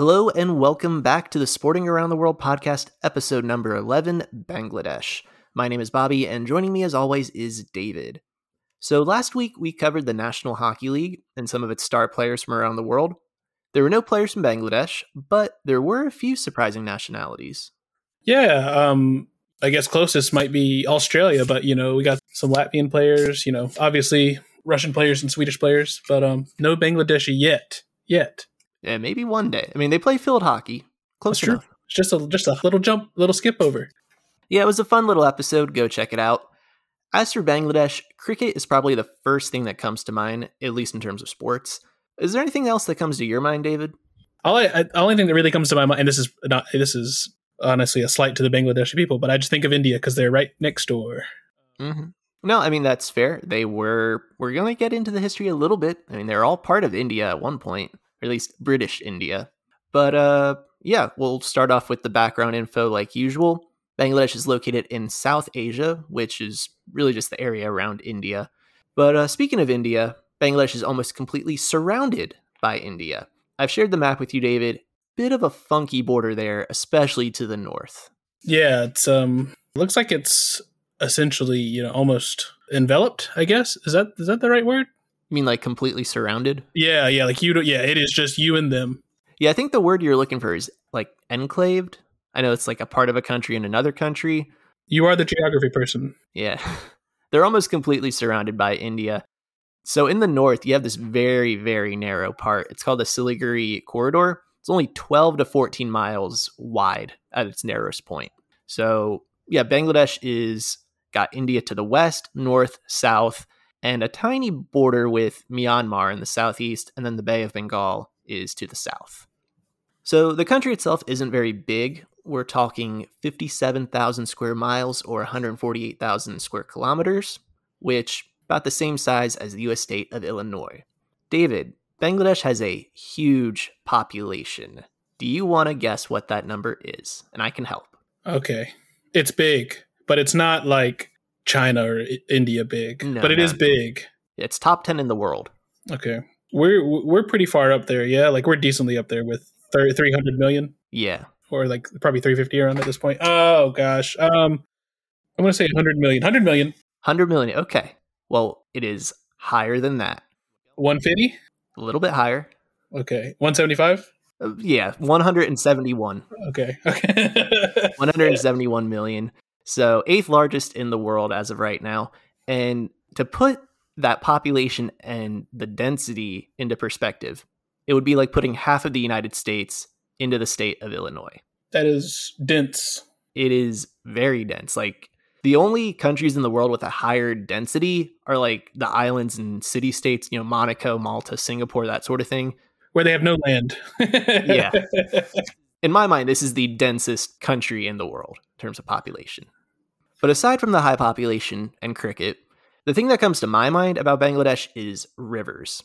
Hello and welcome back to the Sporting Around the World podcast, episode number 11 Bangladesh. My name is Bobby, and joining me as always is David. So, last week we covered the National Hockey League and some of its star players from around the world. There were no players from Bangladesh, but there were a few surprising nationalities. Yeah, um, I guess closest might be Australia, but you know we got some Latvian players, you know, obviously Russian players and Swedish players, but um, no Bangladeshi yet, yet. Yeah, maybe one day. I mean, they play field hockey. Close That's true. It's just a just a little jump, little skip over. Yeah, it was a fun little episode. Go check it out. As for Bangladesh, cricket is probably the first thing that comes to mind, at least in terms of sports. Is there anything else that comes to your mind, David? All I, I only thing that really comes to my mind, and this is not this is honestly a slight to the Bangladeshi people, but I just think of India because they're right next door. Mm-hmm. No, I mean that's fair. They were. We're going to get into the history a little bit. I mean, they're all part of India at one point, or at least British India. But uh, yeah, we'll start off with the background info like usual. Bangladesh is located in South Asia, which is really just the area around India. But uh, speaking of India, Bangladesh is almost completely surrounded by India. I've shared the map with you, David. Bit of a funky border there, especially to the north. Yeah, it's um looks like it's essentially you know almost enveloped. I guess is that is that the right word? You mean like completely surrounded? Yeah, yeah, like you. don't- Yeah, it is just you and them. Yeah, I think the word you're looking for is like enclaved. I know it's like a part of a country in another country. You are the geography person. Yeah. They're almost completely surrounded by India. So in the north, you have this very, very narrow part. It's called the Siliguri Corridor. It's only 12 to 14 miles wide at its narrowest point. So, yeah, Bangladesh is got India to the west, north, south, and a tiny border with Myanmar in the southeast, and then the Bay of Bengal is to the south. So the country itself isn't very big. We're talking 57,000 square miles or 148,000 square kilometers, which about the same size as the US state of Illinois. David, Bangladesh has a huge population. Do you want to guess what that number is? And I can help. Okay, it's big, but it's not like China or India big, No, but it no, is big. It's top 10 in the world. Okay, we're we're pretty far up there. Yeah, like we're decently up there with thir- 300 million Yeah. or like probably 350 around at this point. Oh gosh, um, I'm gonna say 100 million. 100 million. 100 million. Okay. Well, it is higher than that. 150. A little bit higher. Okay, 175. Uh, yeah, 171. Okay, okay. 171 million. So, eighth largest in the world as of right now. And to put that population and the density into perspective, it would be like putting half of the United States into the state of Illinois. that is dense. It is very dense. Like, the only countries in the world with a higher density are like the islands and city states, you know, Monaco, Malta, Singapore, that sort of thing. Where they have no land. Yeah. in my mind, this is the densest country in the world in terms of population. But aside from the high population and cricket, the thing that comes to my mind about Bangladesh is rivers.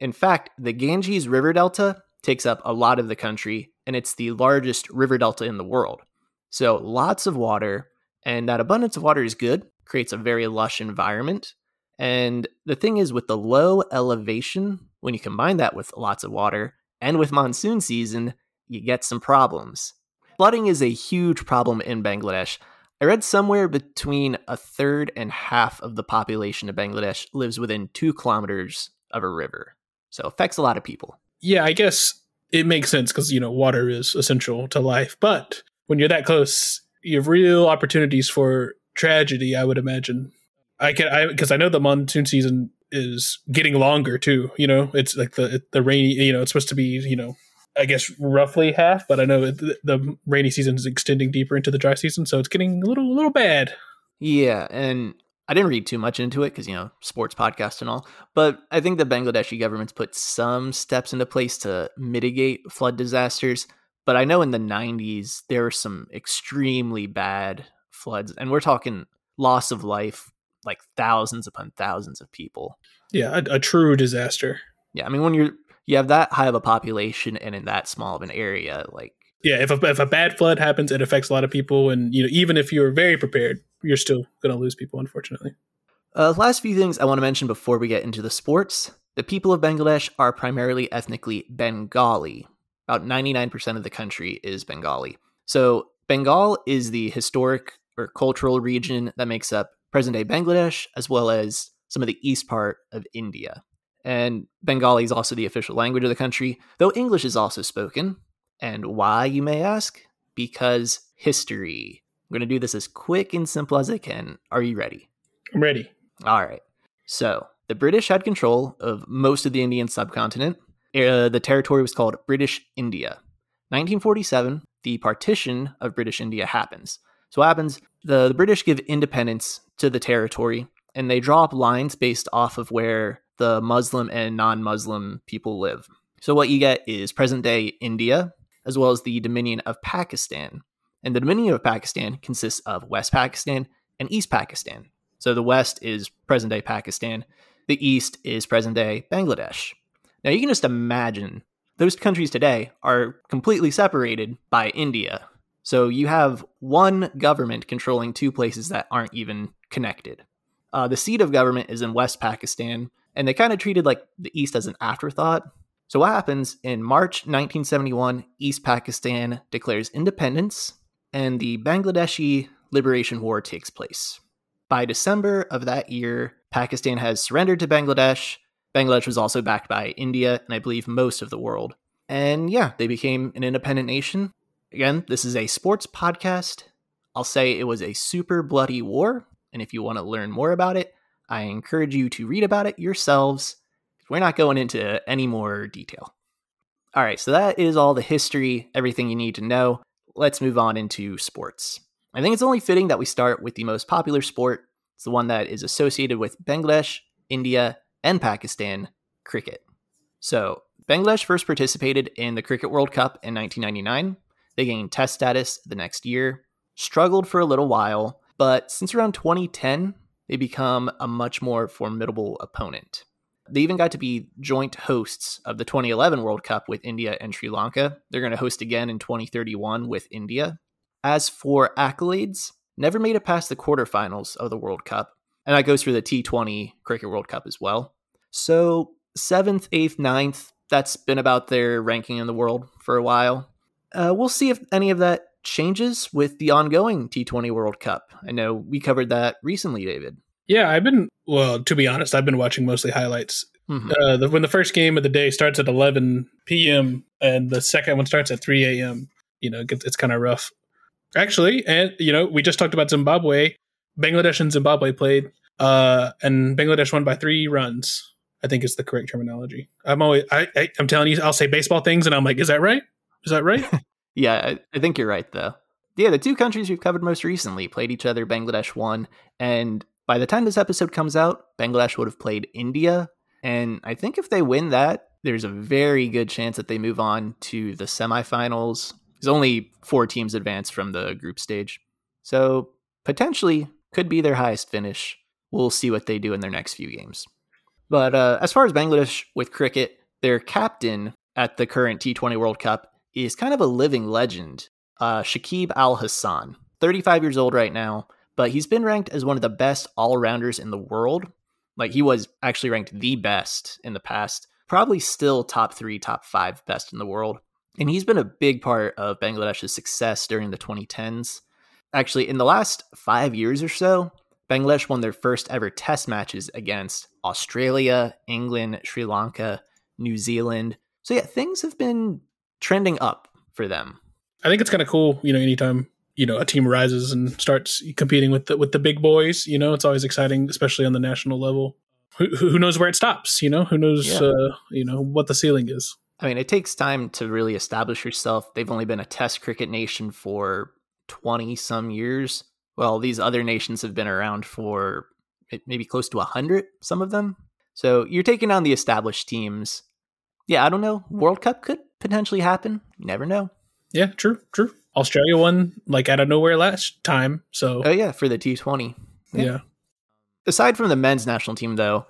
In fact, the Ganges River Delta takes up a lot of the country, and it's the largest river delta in the world. So, lots of water, and that abundance of water is good, creates a very lush environment. And the thing is, with the low elevation, when you combine that with lots of water and with monsoon season, you get some problems. Flooding is a huge problem in Bangladesh. I read somewhere between a third and half of the population of Bangladesh lives within two kilometers of a river. So affects a lot of people. yeah, I guess it makes sense because you know water is essential to life. But when you're that close, you have real opportunities for tragedy. I would imagine. I can, I because I know the monsoon season is getting longer too. You know, it's like the the rainy. You know, it's supposed to be you know. I guess roughly half, but I know the, the rainy season is extending deeper into the dry season, so it's getting a little, a little bad. Yeah, and I didn't read too much into it because, you know, sports podcast and all, but I think the Bangladeshi government's put some steps into place to mitigate flood disasters. But I know in the 90s, there were some extremely bad floods, and we're talking loss of life, like thousands upon thousands of people. Yeah, a, a true disaster. Yeah, I mean, when you're you have that high of a population and in that small of an area, like Yeah, if a, if a bad flood happens, it affects a lot of people, and you know even if you're very prepared, you're still going to lose people, unfortunately. Uh, last few things I want to mention before we get into the sports. The people of Bangladesh are primarily ethnically Bengali. about 99% of the country is Bengali. So Bengal is the historic or cultural region that makes up present day Bangladesh, as well as some of the east part of India. And Bengali is also the official language of the country, though English is also spoken. And why, you may ask? Because history. I'm going to do this as quick and simple as I can. Are you ready? I'm ready. All right. So, the British had control of most of the Indian subcontinent. Uh, the territory was called British India. 1947, the partition of British India happens. So, what happens? The, the British give independence to the territory, and they draw up lines based off of where the Muslim and non Muslim people live. So, what you get is present day India, as well as the Dominion of Pakistan. And the Dominion of Pakistan consists of West Pakistan and East Pakistan. So, the West is present day Pakistan, the East is present day Bangladesh. Now, you can just imagine those countries today are completely separated by India. So, you have one government controlling two places that aren't even connected. Uh, the seat of government is in West Pakistan, and they kind of treated like the East as an afterthought. So what happens in March 1971, East Pakistan declares independence and the Bangladeshi Liberation War takes place. By December of that year, Pakistan has surrendered to Bangladesh. Bangladesh was also backed by India and I believe most of the world. And yeah, they became an independent nation. Again, this is a sports podcast. I'll say it was a super bloody war. And if you want to learn more about it, I encourage you to read about it yourselves. We're not going into any more detail. All right, so that is all the history, everything you need to know. Let's move on into sports. I think it's only fitting that we start with the most popular sport. It's the one that is associated with Bangladesh, India, and Pakistan cricket. So, Bangladesh first participated in the Cricket World Cup in 1999. They gained test status the next year, struggled for a little while, but since around 2010, they become a much more formidable opponent. They even got to be joint hosts of the 2011 World Cup with India and Sri Lanka. They're going to host again in 2031 with India. As for accolades, never made it past the quarterfinals of the World Cup, and that goes for the T20 Cricket World Cup as well. So, seventh, eighth, ninth, that's been about their ranking in the world for a while. Uh, we'll see if any of that changes with the ongoing T20 World Cup. I know we covered that recently, David. Yeah, I've been, well, to be honest, I've been watching mostly highlights. Mm-hmm. Uh, the, when the first game of the day starts at 11 p.m. and the second one starts at 3 a.m., you know, it's, it's kind of rough. Actually, and, you know, we just talked about Zimbabwe. Bangladesh and Zimbabwe played, uh, and Bangladesh won by three runs. I think is the correct terminology. I'm always, I, I, I'm telling you, I'll say baseball things, and I'm like, is that right? Is that right? Yeah, I, I think you're right, though. Yeah, the two countries we've covered most recently played each other. Bangladesh won, and by the time this episode comes out, Bangladesh would have played India. And I think if they win that, there's a very good chance that they move on to the semifinals. There's only four teams advanced from the group stage. So potentially could be their highest finish. We'll see what they do in their next few games. But uh, as far as Bangladesh with cricket, their captain at the current T20 World Cup is kind of a living legend. Uh, Shakib Al Hasan, 35 years old right now, but he's been ranked as one of the best all rounders in the world. Like he was actually ranked the best in the past, probably still top three, top five best in the world. And he's been a big part of Bangladesh's success during the 2010s. Actually, in the last five years or so, Bangladesh won their first ever test matches against Australia, England, Sri Lanka, New Zealand. So, yeah, things have been trending up for them. I think it's kind of cool, you know, anytime you know a team rises and starts competing with the with the big boys. You know, it's always exciting, especially on the national level. Who, who knows where it stops? You know, who knows? Yeah. Uh, you know what the ceiling is. I mean, it takes time to really establish yourself. They've only been a Test cricket nation for twenty some years. Well, these other nations have been around for maybe close to hundred. Some of them. So you're taking on the established teams. Yeah, I don't know. World Cup could potentially happen. You never know. Yeah, true, true. Australia won like out of nowhere last time. So Oh yeah, for the T20. Yeah. yeah. Aside from the men's national team though,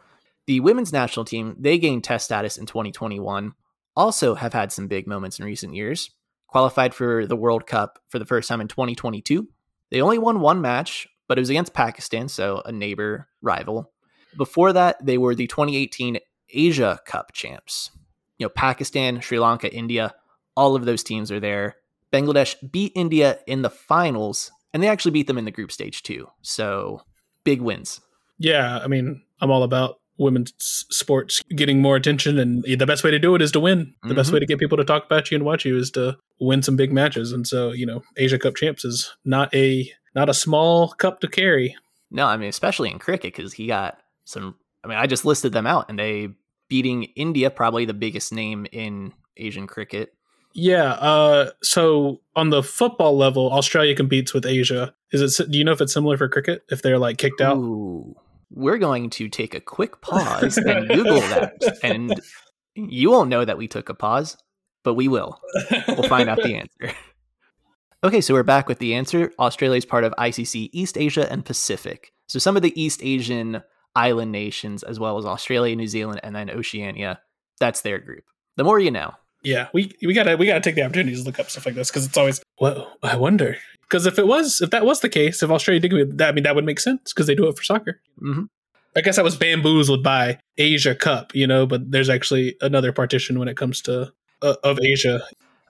the women's national team, they gained test status in 2021. Also have had some big moments in recent years. Qualified for the World Cup for the first time in 2022. They only won one match, but it was against Pakistan, so a neighbor rival. Before that, they were the 2018 Asia Cup champs you know, Pakistan, Sri Lanka, India, All of those teams are there. Bangladesh beat India in the finals, and they actually beat them in the group stage too. So big wins. Yeah, I mean, I'm all about women's sports getting more attention, and the best way to do it is to win. The mm-hmm. best way to get people to talk about you and watch you is to win some big matches. And so, you know, Asia Cup champs is not a not a small cup to carry. No, I mean, especially in cricket because he got some. I mean, I just listed them out, and they beating India, probably the biggest name in Asian cricket. Yeah. Uh, so on the football level, Australia competes with Asia. Is it? Do you know if it's similar for cricket? If they're like kicked out? Ooh, we're going to take a quick pause and Google that, and you won't know that we took a pause, but we will. We'll find out the answer. Okay, so we're back with the answer. Australia is part of ICC East Asia and Pacific. So some of the East Asian island nations, as well as Australia, New Zealand, and then Oceania, that's their group. The more you know. Yeah, we we gotta we gotta take the opportunity to look up stuff like this because it's always well, I wonder because if it was if that was the case, if Australia did that, I mean that would make sense because they do it for soccer. Mm-hmm. I guess I was bamboozled by Asia Cup, you know, but there's actually another partition when it comes to uh, of Asia.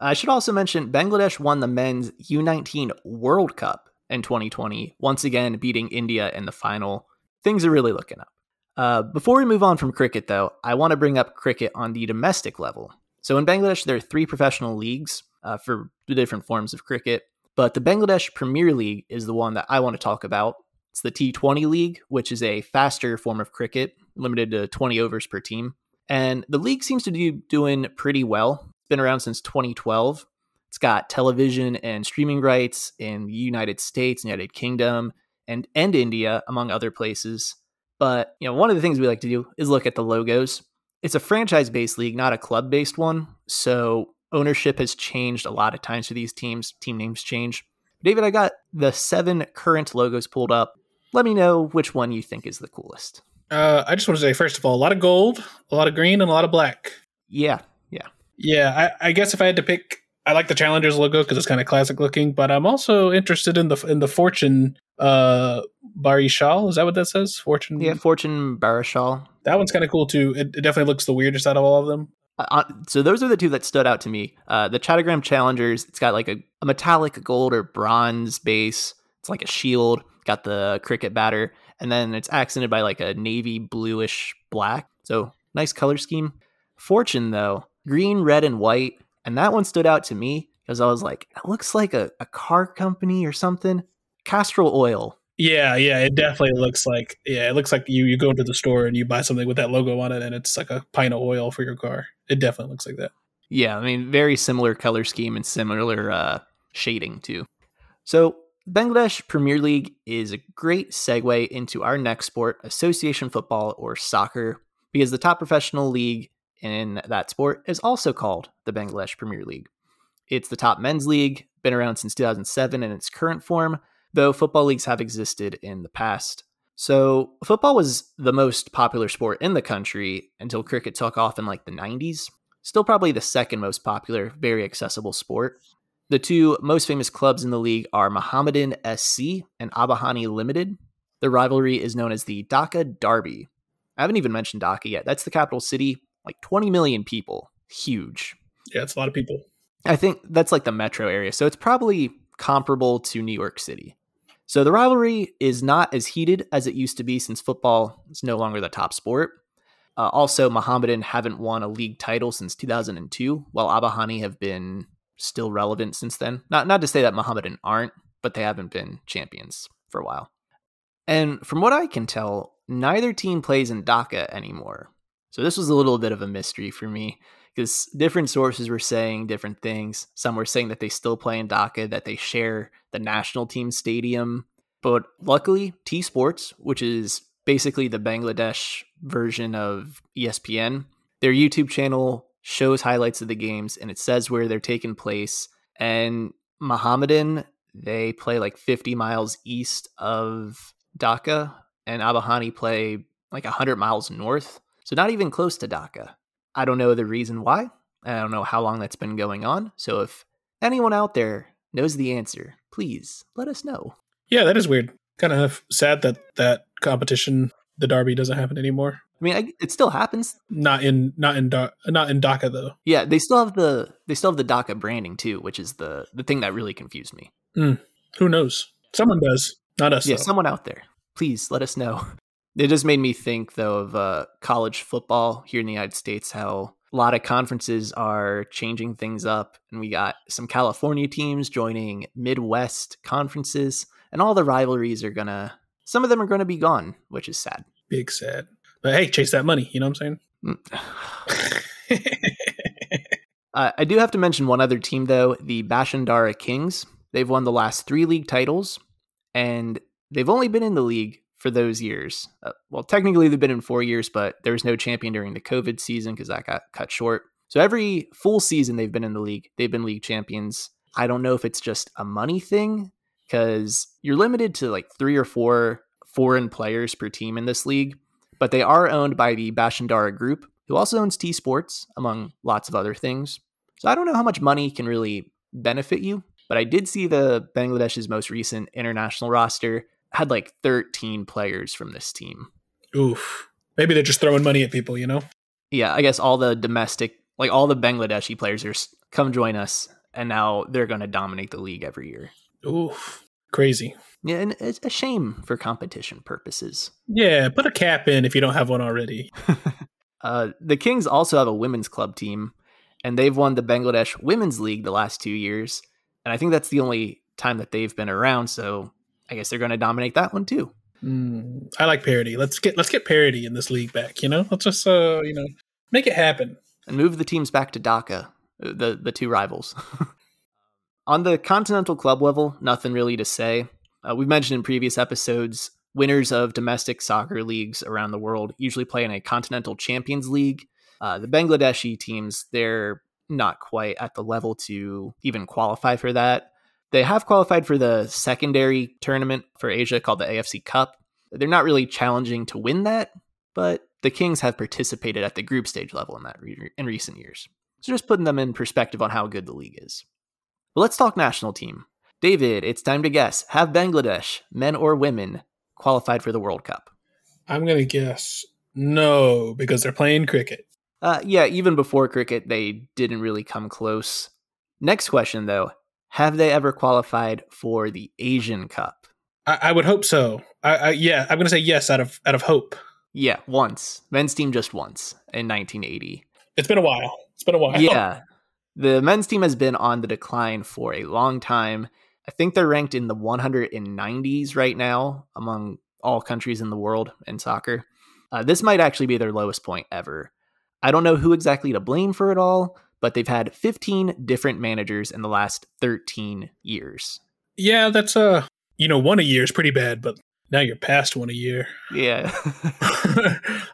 I should also mention Bangladesh won the men's U19 World Cup in 2020, once again beating India in the final. Things are really looking up. Uh, before we move on from cricket, though, I want to bring up cricket on the domestic level. So in Bangladesh, there are three professional leagues uh, for the different forms of cricket, but the Bangladesh Premier League is the one that I want to talk about. It's the T20 League, which is a faster form of cricket, limited to 20 overs per team. And the league seems to be doing pretty well. It's been around since 2012. It's got television and streaming rights in the United States, United Kingdom, and and India, among other places. But you know, one of the things we like to do is look at the logos. It's a franchise-based league, not a club-based one. So ownership has changed a lot of times for these teams. Team names change. David, I got the seven current logos pulled up. Let me know which one you think is the coolest. Uh, I just want to say, first of all, a lot of gold, a lot of green, and a lot of black. Yeah, yeah, yeah. I, I guess if I had to pick, I like the Challengers logo because it's kind of classic looking, but I'm also interested in the in the Fortune uh Barishal. Is that what that says? Fortune. Yeah, Fortune Barishal. That one's kind of cool too. It, it, definitely looks the weirdest out of all of them. Uh, uh, so those are the two that stood out to me. Uh, the Chattogram Challengers. It's got like a, a metallic gold or bronze base. It's like a shield. Got the cricket batter, and then it's accented by like a navy bluish black. So nice color scheme. Fortune though, green, red, and white. And that one stood out to me because I was like, it looks like a, a car company or something. Castrol oil. Yeah, yeah, it definitely looks like yeah, it looks like you you go into the store and you buy something with that logo on it and it's like a pint of oil for your car. It definitely looks like that. Yeah, I mean, very similar color scheme and similar uh, shading too. So Bangladesh Premier League is a great segue into our next sport, association football or soccer, because the top professional league in that sport is also called the Bangladesh Premier League. It's the top men's league, been around since 2007 in its current form, though football leagues have existed in the past. So, football was the most popular sport in the country until cricket took off in like the 90s. Still, probably the second most popular, very accessible sport. The two most famous clubs in the league are Mohammedan SC and Abahani Limited. The rivalry is known as the Dhaka Derby. I haven't even mentioned Dhaka yet. That's the capital city, like 20 million people. Huge. Yeah, it's a lot of people. I think that's like the metro area. So it's probably comparable to New York City. So the rivalry is not as heated as it used to be since football is no longer the top sport. Uh, also, Mohammedan haven't won a league title since 2002, while Abahani have been still relevant since then. Not not to say that Mohammedan aren't, but they haven't been champions for a while. And from what I can tell, neither team plays in Dhaka anymore. So this was a little bit of a mystery for me because different sources were saying different things. Some were saying that they still play in Dhaka, that they share the national team stadium. But luckily, T Sports, which is basically the Bangladesh version of ESPN, their YouTube channel shows highlights of the games and it says where they're taking place. And Mohammedan, they play like 50 miles east of Dhaka, and Abahani play like 100 miles north. So not even close to Dhaka. I don't know the reason why. I don't know how long that's been going on. So if anyone out there knows the answer, please let us know. Yeah, that is weird. Kind of sad that that competition the derby doesn't happen anymore. I mean, I, it still happens. Not in not in not in Dhaka though. Yeah, they still have the they still have the Dhaka branding too, which is the the thing that really confused me. Mm, who knows? Someone does, not us. Yeah, though. someone out there. Please let us know. It just made me think though of uh, college football here in the United States. How a lot of conferences are changing things up, and we got some California teams joining Midwest conferences, and all the rivalries are gonna. Some of them are gonna be gone, which is sad. Big sad. But hey, chase that money. You know what I'm saying? uh, I do have to mention one other team though, the Bashundhara Kings. They've won the last three league titles, and they've only been in the league for those years. Uh, well, technically they've been in four years, but there was no champion during the COVID season because that got cut short. So every full season they've been in the league, they've been league champions. I don't know if it's just a money thing because you're limited to like three or four foreign players per team in this league, but they are owned by the Bashundhara Group, who also owns T Sports, among lots of other things. So I don't know how much money can really benefit you, but I did see the Bangladesh's most recent international roster had like 13 players from this team. Oof. Maybe they're just throwing money at people, you know? Yeah, I guess all the domestic, like all the Bangladeshi players are come join us, and now they're going to dominate the league every year. Oof. Crazy. Yeah, and it's a shame for competition purposes. Yeah, put a cap in if you don't have one already. uh, the Kings also have a women's club team, and they've won the Bangladesh Women's League the last two years. And I think that's the only time that they've been around. So I guess they're going to dominate that one too. Mm, I like parity. Let's get let's get parity in this league back. You know, let's just uh, you know make it happen and move the teams back to Dhaka, uh, the the two rivals. On the continental club level, nothing really to say. Uh, we've mentioned in previous episodes, winners of domestic soccer leagues around the world usually play in a continental champions league. Uh, the Bangladeshi teams, they're not quite at the level to even qualify for that. They have qualified for the secondary tournament for Asia called the AFC Cup. They're not really challenging to win that, but the Kings have participated at the group stage level in that re- in recent years. So just putting them in perspective on how good the league is. But let's talk national team. David, it's time to guess. Have Bangladesh, men or women, qualified for the World Cup? I'm going to guess no, because they're playing cricket. Uh, yeah, even before cricket, they didn't really come close. Next question, though have they ever qualified for the Asian Cup? I, I would hope so. I, I, yeah, I'm going to say yes out of out of hope. Yeah, once men's team just once in 1980. It's been a while. It's been a while. Yeah, the men's team has been on the decline for a long time. I think they're ranked in the 190s right now among all countries in the world in soccer. Uh, this might actually be their lowest point ever. I don't know who exactly to blame for it all, but they've had 15 different managers in the last 13 years. Yeah, that's uh you know, one a year is pretty bad, but now you're past one a year. Yeah.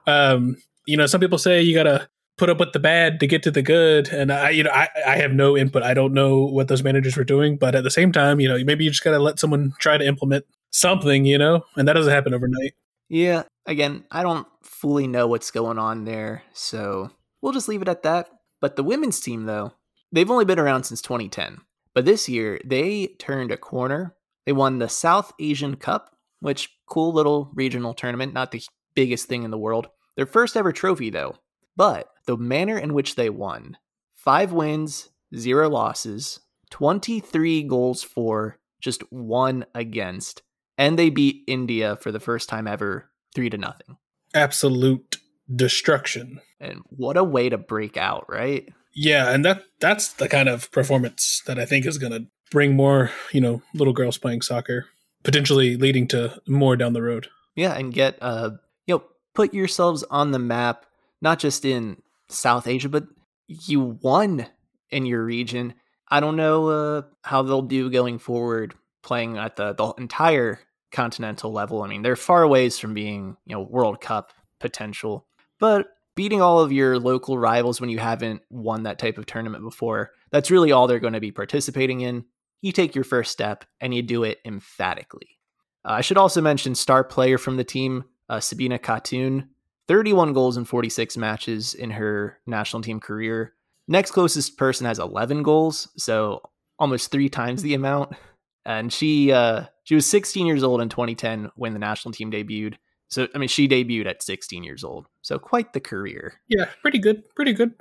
um, you know, some people say you gotta put up with the bad to get to the good, and I, you know, I, I have no input. I don't know what those managers were doing, but at the same time, you know, maybe you just gotta let someone try to implement something, you know, and that doesn't happen overnight. Yeah. Again, I don't fully know what's going on there, so we'll just leave it at that. But the women's team, though, they've only been around since 2010. But this year, they turned a corner. They won the South Asian Cup, which cool little regional tournament, not the biggest thing in the world. Their first ever trophy, though. But the manner in which they won five wins, zero losses, 23 goals for, just one against. And they beat India for the first time ever, three to nothing. Absolute destruction. And what a way to break out, right? Yeah, and that that's the kind of performance that I think is going to bring more, you know, little girls playing soccer, potentially leading to more down the road. Yeah, and get uh, you know, put yourselves on the map not just in South Asia, but you won in your region. I don't know uh, how they'll do going forward playing at the the entire continental level. I mean, they're far ways from being, you know, World Cup potential. But beating all of your local rivals when you haven't won that type of tournament before, that's really all they're going to be participating in. You take your first step and you do it emphatically. Uh, I should also mention star player from the team, uh, Sabina Khatun, 31 goals in 46 matches in her national team career. Next closest person has 11 goals, so almost three times the amount. And she uh, she was 16 years old in 2010 when the national team debuted, So, I mean, she debuted at 16 years old. So, quite the career. Yeah, pretty good. Pretty good.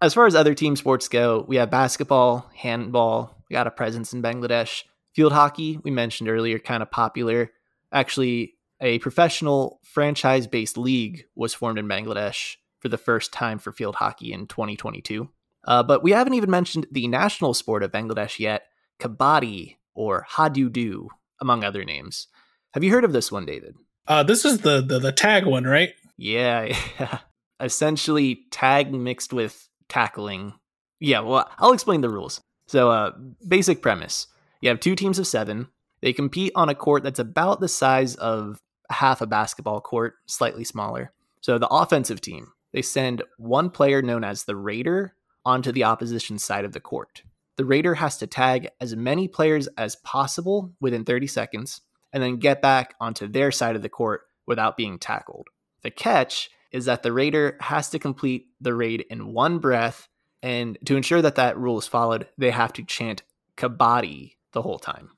As far as other team sports go, we have basketball, handball, we got a presence in Bangladesh. Field hockey, we mentioned earlier, kind of popular. Actually, a professional franchise based league was formed in Bangladesh for the first time for field hockey in 2022. Uh, but we haven't even mentioned the national sport of Bangladesh yet, kabaddi or hadudu, among other names. Have you heard of this one, David? Uh, this is the, the the tag one, right? Yeah, yeah. Essentially, tag mixed with tackling. Yeah, well, I'll explain the rules. So, uh, basic premise: you have two teams of seven. They compete on a court that's about the size of half a basketball court, slightly smaller. So, the offensive team they send one player known as the Raider onto the opposition side of the court. The Raider has to tag as many players as possible within 30 seconds and then get back onto their side of the court without being tackled. The catch is that the Raider has to complete the raid in one breath, and to ensure that that rule is followed, they have to chant kabaddi the whole time.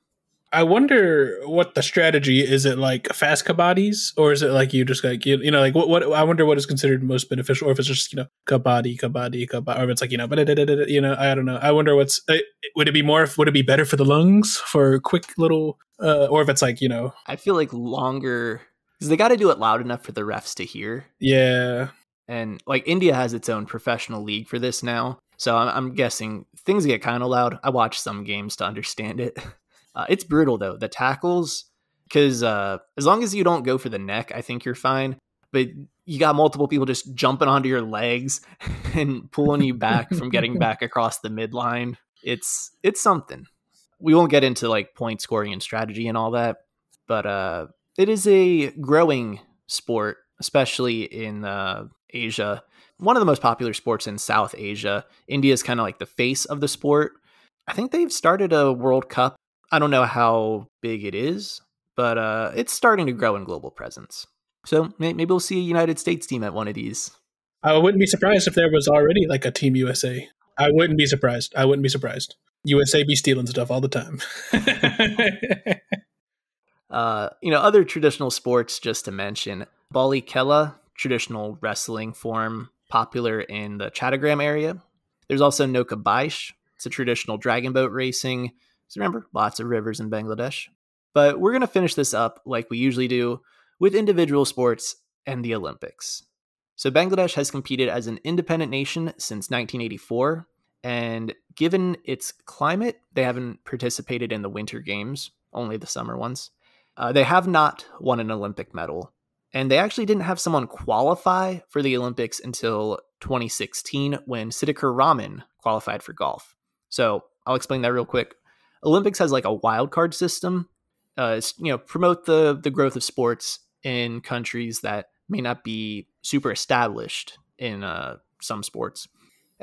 I wonder what the strategy is. It like fast kabaddis, or is it like you just like you, you know like what what I wonder what is considered most beneficial, or if it's just you know kabaddi, kabaddi, kabaddi, or if it's like you know, you know I don't know. I wonder what's uh, would it be more? Would it be better for the lungs for quick little, uh, or if it's like you know? I feel like longer because they got to do it loud enough for the refs to hear. Yeah, and like India has its own professional league for this now, so I'm, I'm guessing things get kind of loud. I watch some games to understand it. Uh, it's brutal though. The tackles, because uh, as long as you don't go for the neck, I think you're fine. But you got multiple people just jumping onto your legs and pulling you back from getting back across the midline. It's it's something. We won't get into like point scoring and strategy and all that, but uh, it is a growing sport, especially in uh, Asia. One of the most popular sports in South Asia. India is kind of like the face of the sport. I think they've started a World Cup I don't know how big it is, but uh, it's starting to grow in global presence. So maybe we'll see a United States team at one of these. I wouldn't be surprised if there was already like a Team USA. I wouldn't be surprised. I wouldn't be surprised. USA be stealing stuff all the time. uh, you know, other traditional sports, just to mention, Bali Khela, traditional wrestling form, popular in the Chattogram area. There's also Nauka Baish. It's a traditional dragon boat racing. So remember, lots of rivers in Bangladesh. But we're going to finish this up like we usually do with individual sports and the Olympics. So Bangladesh has competed as an independent nation since 1984. And given its climate, they haven't participated in the Winter Games, only the summer ones. Uh, they have not won an Olympic medal. And they actually didn't have someone qualify for the Olympics until 2016 when Siddiqur Rahman qualified for golf. So I'll explain that real quick. Olympics has like a wild card system. Uh, you know, promote the the growth of sports in countries that may not be super established in uh, some sports.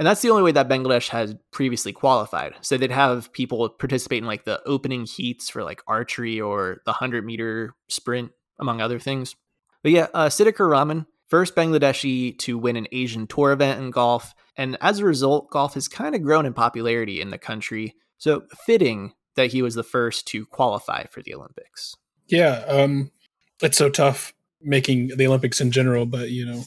And that's the only way that Bangladesh has previously qualified. So they'd have people participate in like the opening heats for like archery or the 100 meter sprint, among other things. But yeah, uh, Siddiqur Rahman, first Bangladeshi to win an Asian tour event in golf. And as a result, golf has kind of grown in popularity in the country. So fitting that he was the first to qualify for the Olympics. Yeah, um, it's so tough making the Olympics in general, but you know,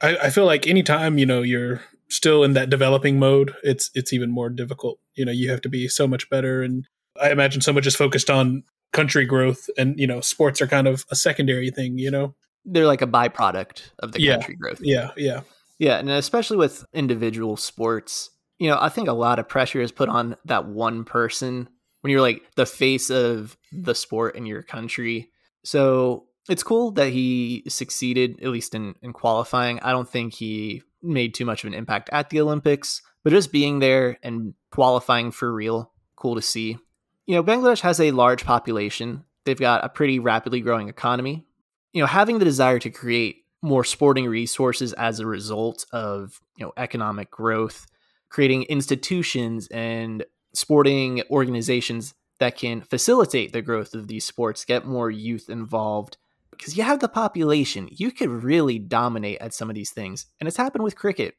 I, I feel like anytime you know you're still in that developing mode, it's it's even more difficult. You know, you have to be so much better, and I imagine so much is focused on country growth, and you know, sports are kind of a secondary thing. You know, they're like a byproduct of the yeah, country growth. Yeah, yeah, yeah, and especially with individual sports, you know, I think a lot of pressure is put on that one person when you're like the face of the sport in your country. So it's cool that he succeeded, at least in, in qualifying. I don't think he made too much of an impact at the Olympics, but just being there and qualifying for real, cool to see. You know, Bangladesh has a large population. They've got a pretty rapidly growing economy. You know, having the desire to create more sporting resources as a result of, you know, economic growth creating institutions and sporting organizations that can facilitate the growth of these sports, get more youth involved. Because you have the population, you could really dominate at some of these things. And it's happened with cricket.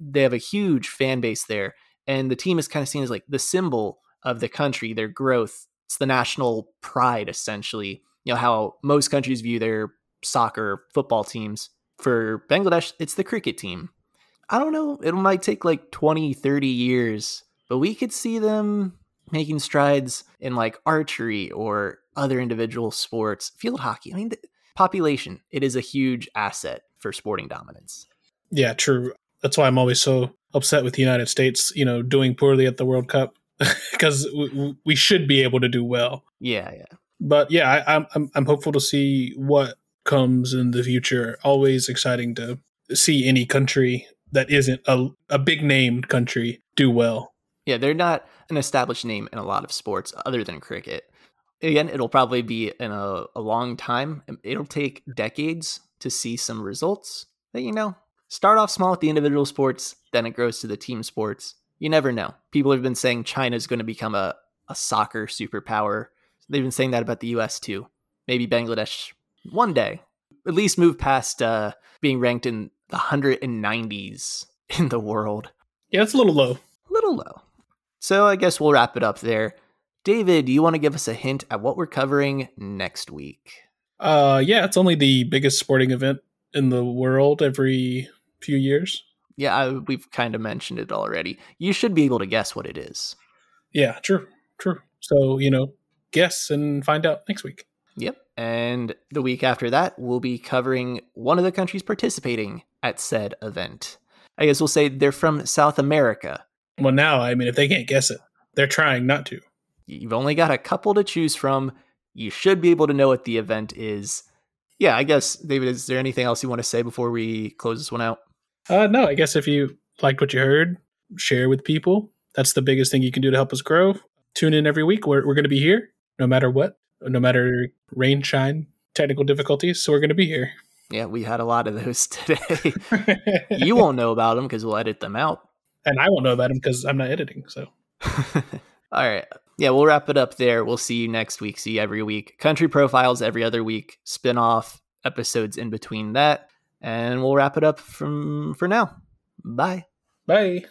They have a huge fan base there. And the team is kind of seen as like the symbol of the country, their growth. It's the national pride, essentially. You know, how most countries view their soccer, football teams. For Bangladesh, it's the cricket team. I don't know, it might take like 20, 30 years, but we could see them making strides in like archery or other individual sports, field hockey. I mean, the population, it is a huge asset for sporting dominance. Yeah, true. That's why I'm always so upset with the United States, you know, doing poorly at the World Cup because we, we should be able to do well. Yeah, yeah. But yeah, I, I'm I'm I'm hopeful to see what comes in the future. Always exciting to see any country that isn't a a big named country do well. Yeah, they're not an established name in a lot of sports other than cricket. Again, it'll probably be in a, a long time. It'll take decades to see some results that, you know, start off small with the individual sports, then it grows to the team sports. You never know. People have been saying China's going to become a, a soccer superpower. They've been saying that about the US too. Maybe Bangladesh one day, at least move past uh, being ranked in the 190s in the world. Yeah, it's a little low. A little low. So I guess we'll wrap it up there. David, do you want to give us a hint at what we're covering next week? Uh, yeah, it's only the biggest sporting event in the world every few years. Yeah, I, we've kind of mentioned it already. You should be able to guess what it is. Yeah, true, true. So you know, guess and find out next week. Yep. And the week after that, we'll be covering one of the countries participating at said event. I guess we'll say they're from South America. Well, now, I mean, if they can't guess it, they're trying not to. You've only got a couple to choose from. You should be able to know what the event is. Yeah, I guess, David, is there anything else you want to say before we close this one out? Uh, no, I guess if you liked what you heard, share with people. That's the biggest thing you can do to help us grow. Tune in every week. We're, we're going to be here no matter what, no matter rain, shine, technical difficulties. So we're going to be here. Yeah, we had a lot of those today. you won't know about them because we'll edit them out. And I won't know about them because I'm not editing. So. All right. Yeah, we'll wrap it up there. We'll see you next week. See you every week. Country profiles every other week. Spin off episodes in between that. And we'll wrap it up from for now. Bye. Bye.